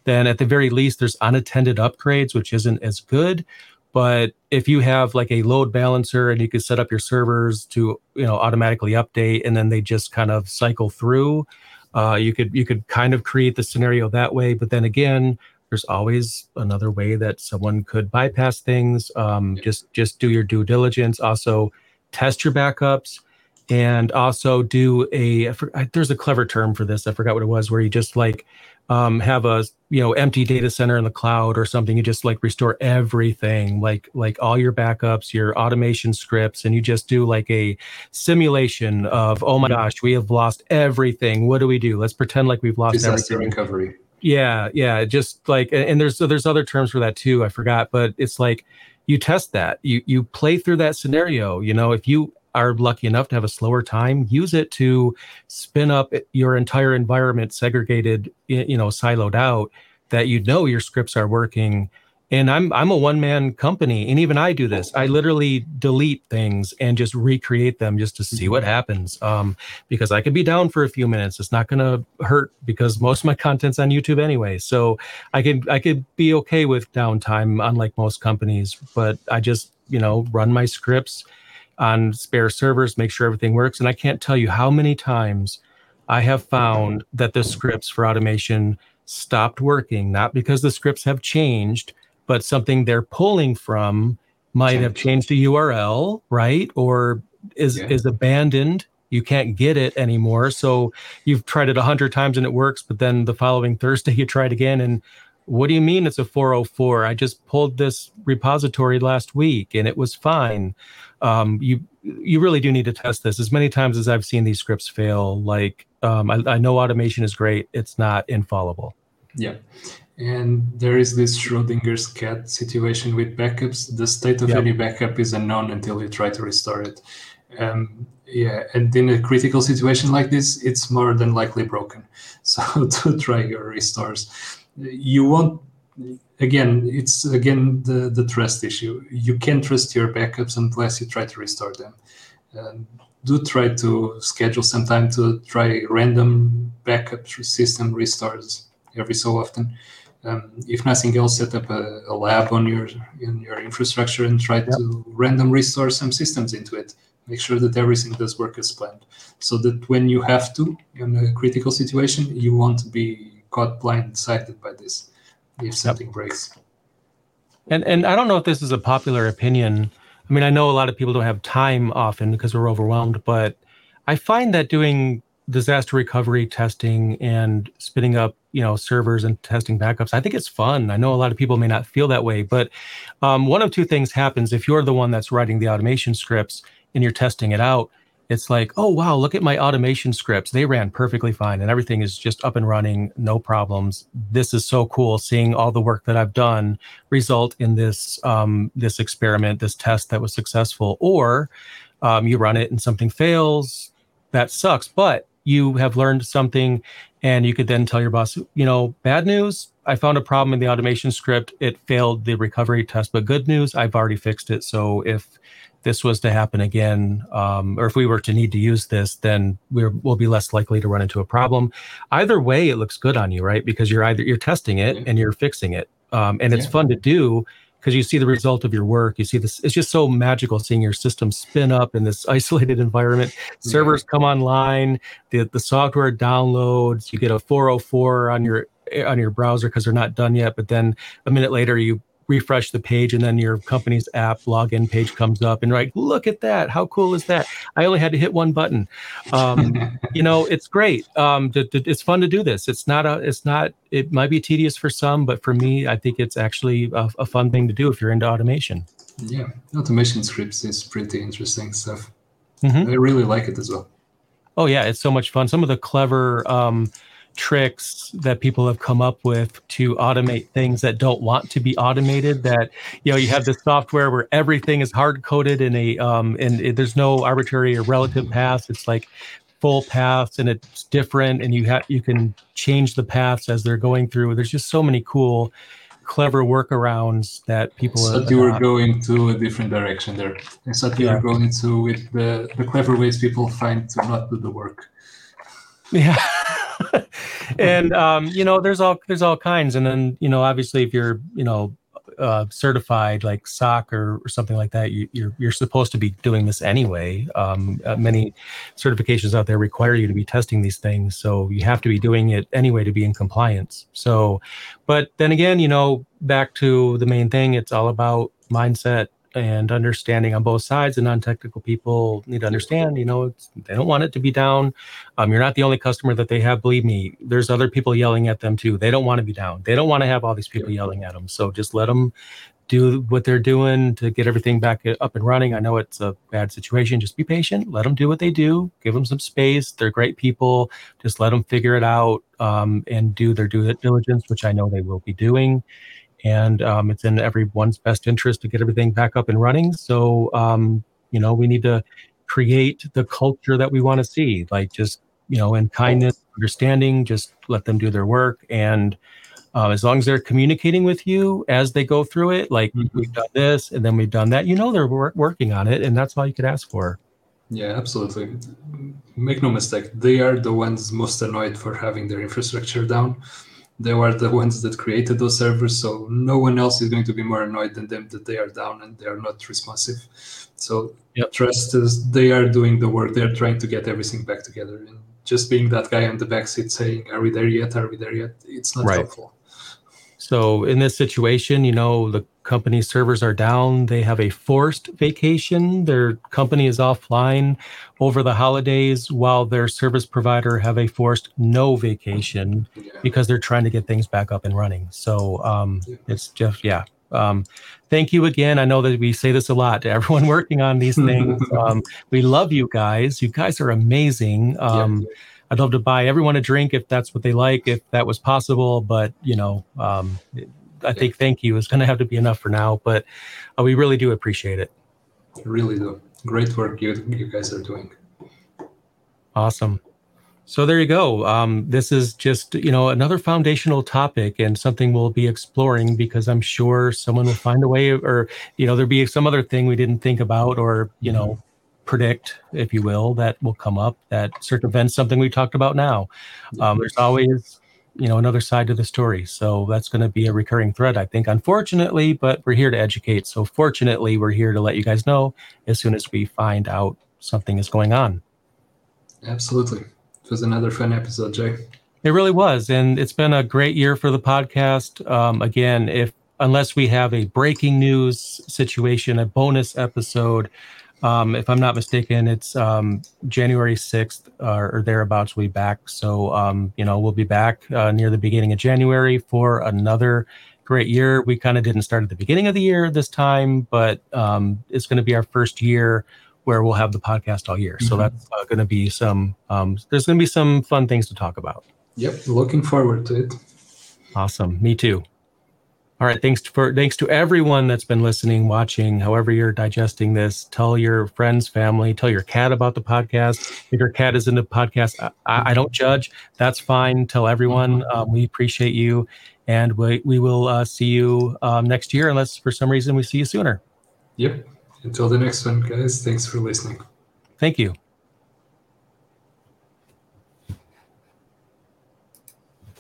then at the very least, there's unattended upgrades, which isn't as good. But if you have like a load balancer and you could set up your servers to, you know, automatically update and then they just kind of cycle through uh, you could you could kind of create the scenario that way, but then again, there's always another way that someone could bypass things. Um, just just do your due diligence. Also, test your backups, and also do a. There's a clever term for this. I forgot what it was. Where you just like um, have a you know empty data center in the cloud or something you just like restore everything like like all your backups your automation scripts and you just do like a simulation of oh my gosh we have lost everything what do we do let's pretend like we've lost disaster everything recovery yeah yeah just like and there's there's other terms for that too i forgot but it's like you test that you you play through that scenario you know if you are lucky enough to have a slower time, use it to spin up your entire environment segregated, you know, siloed out that you know your scripts are working. And I'm I'm a one man company, and even I do this. I literally delete things and just recreate them just to see what happens. Um, because I could be down for a few minutes. It's not going to hurt because most of my content's on YouTube anyway. So I could I could be okay with downtime, unlike most companies. But I just you know run my scripts on spare servers, make sure everything works. And I can't tell you how many times I have found that the scripts for automation stopped working, not because the scripts have changed, but something they're pulling from might have changed the URL, right? Or is yeah. is abandoned. You can't get it anymore. So you've tried it a hundred times and it works, but then the following Thursday you try it again and what do you mean it's a 404? I just pulled this repository last week and it was fine. Um, you you really do need to test this as many times as I've seen these scripts fail. Like um, I, I know automation is great, it's not infallible. Yeah, and there is this Schrodinger's cat situation with backups. The state of any backup is unknown until you try to restore it. Um, yeah, and in a critical situation like this, it's more than likely broken. So to try your restores you won't again it's again the, the trust issue. You can't trust your backups unless you try to restore them. Um, do try to schedule some time to try random backup system restores every so often. Um, if nothing else set up a, a, lab on your in your infrastructure and try yep. to random restore some systems into it. Make sure that everything does work as planned. So that when you have to in a critical situation you won't be caught blindsided by this if something yep. breaks. And and I don't know if this is a popular opinion. I mean, I know a lot of people don't have time often because we're overwhelmed, but I find that doing disaster recovery testing and spinning up, you know, servers and testing backups, I think it's fun. I know a lot of people may not feel that way, but um, one of two things happens if you're the one that's writing the automation scripts and you're testing it out it's like, oh wow, look at my automation scripts. They ran perfectly fine and everything is just up and running, no problems. This is so cool seeing all the work that I've done result in this um, this experiment, this test that was successful. Or um, you run it and something fails, that sucks. But you have learned something and you could then tell your boss, you know, bad news, I found a problem in the automation script. It failed the recovery test, but good news, I've already fixed it. So if this was to happen again, um, or if we were to need to use this, then we're, we'll be less likely to run into a problem. Either way, it looks good on you, right? Because you're either you're testing it and you're fixing it, um, and it's yeah. fun to do because you see the result of your work. You see this. It's just so magical seeing your system spin up in this isolated environment. Servers come online, the the software downloads. You get a 404 on your on your browser because they're not done yet. But then a minute later, you refresh the page and then your company's app login page comes up and you're like look at that. How cool is that? I only had to hit one button. Um, you know it's great. Um, to, to, it's fun to do this. It's not a it's not it might be tedious for some but for me i think it's actually a, a fun thing to do if you're into automation. Yeah automation scripts is pretty interesting stuff. Mm-hmm. i really like it as well. Oh yeah it's so much fun. Some of the clever um, tricks that people have come up with to automate things that don't want to be automated that you know you have this software where everything is hard coded in a um and it, there's no arbitrary or relative paths. It's like full paths and it's different and you have you can change the paths as they're going through. There's just so many cool clever workarounds that people thought you were going to a different direction there. I thought you yeah. were going to with the, the clever ways people find to not do the work. Yeah and um, you know, there's all there's all kinds. And then you know, obviously, if you're you know uh, certified like SOC or, or something like that, you, are you're, you're supposed to be doing this anyway. Um, uh, many certifications out there require you to be testing these things, so you have to be doing it anyway to be in compliance. So, but then again, you know, back to the main thing, it's all about mindset and understanding on both sides. The non-technical people need to understand. You know, they don't want it to be down. Um, you're not the only customer that they have. Believe me, there's other people yelling at them too. They don't want to be down. They don't want to have all these people yelling at them. So just let them do what they're doing to get everything back up and running. I know it's a bad situation. Just be patient. Let them do what they do. Give them some space. They're great people. Just let them figure it out um, and do their due diligence, which I know they will be doing and um, it's in everyone's best interest to get everything back up and running. So, um, you know, we need to create the culture that we want to see, like just, you know, in kindness, understanding, just let them do their work. And uh, as long as they're communicating with you as they go through it, like mm-hmm. we've done this and then we've done that, you know, they're wor- working on it. And that's all you could ask for. Yeah, absolutely. Make no mistake, they are the ones most annoyed for having their infrastructure down they were the ones that created those servers so no one else is going to be more annoyed than them that they are down and they are not responsive. So yep. trust us they are doing the work they're trying to get everything back together. And just being that guy on the back seat saying are we there yet? Are we there yet? It's not right. helpful so in this situation, you know, the company servers are down. They have a forced vacation. Their company is offline over the holidays while their service provider have a forced no vacation yeah. because they're trying to get things back up and running. So um, yeah. it's just, yeah. Um, thank you again. I know that we say this a lot to everyone working on these things. um, we love you guys. You guys are amazing. Um, yeah I'd love to buy everyone a drink if that's what they like, if that was possible. But you know, um, I think thank you is going to have to be enough for now. But uh, we really do appreciate it. Really do. Great work you you guys are doing. Awesome. So there you go. Um, this is just you know another foundational topic and something we'll be exploring because I'm sure someone will find a way, or you know there'll be some other thing we didn't think about, or you know mm-hmm predict, if you will, that will come up that circumvents something we talked about now. Um, there's always, you know, another side to the story. So that's going to be a recurring thread, I think, unfortunately, but we're here to educate. So fortunately, we're here to let you guys know as soon as we find out something is going on. Absolutely. It was another fun episode, Jay. It really was. And it's been a great year for the podcast. Um, again, if unless we have a breaking news situation, a bonus episode, um, if I'm not mistaken, it's um, January 6th uh, or thereabouts. We'll be back. So, um, you know, we'll be back uh, near the beginning of January for another great year. We kind of didn't start at the beginning of the year this time, but um, it's going to be our first year where we'll have the podcast all year. Mm-hmm. So that's uh, going to be some, um, there's going to be some fun things to talk about. Yep. Looking forward to it. Awesome. Me too. All right. Thanks for thanks to everyone that's been listening, watching, however you're digesting this. Tell your friends, family, tell your cat about the podcast. If your cat is into podcasts, I, I don't judge. That's fine. Tell everyone. Um, we appreciate you, and we we will uh, see you um, next year, unless for some reason we see you sooner. Yep. Until the next one, guys, thanks for listening. Thank you.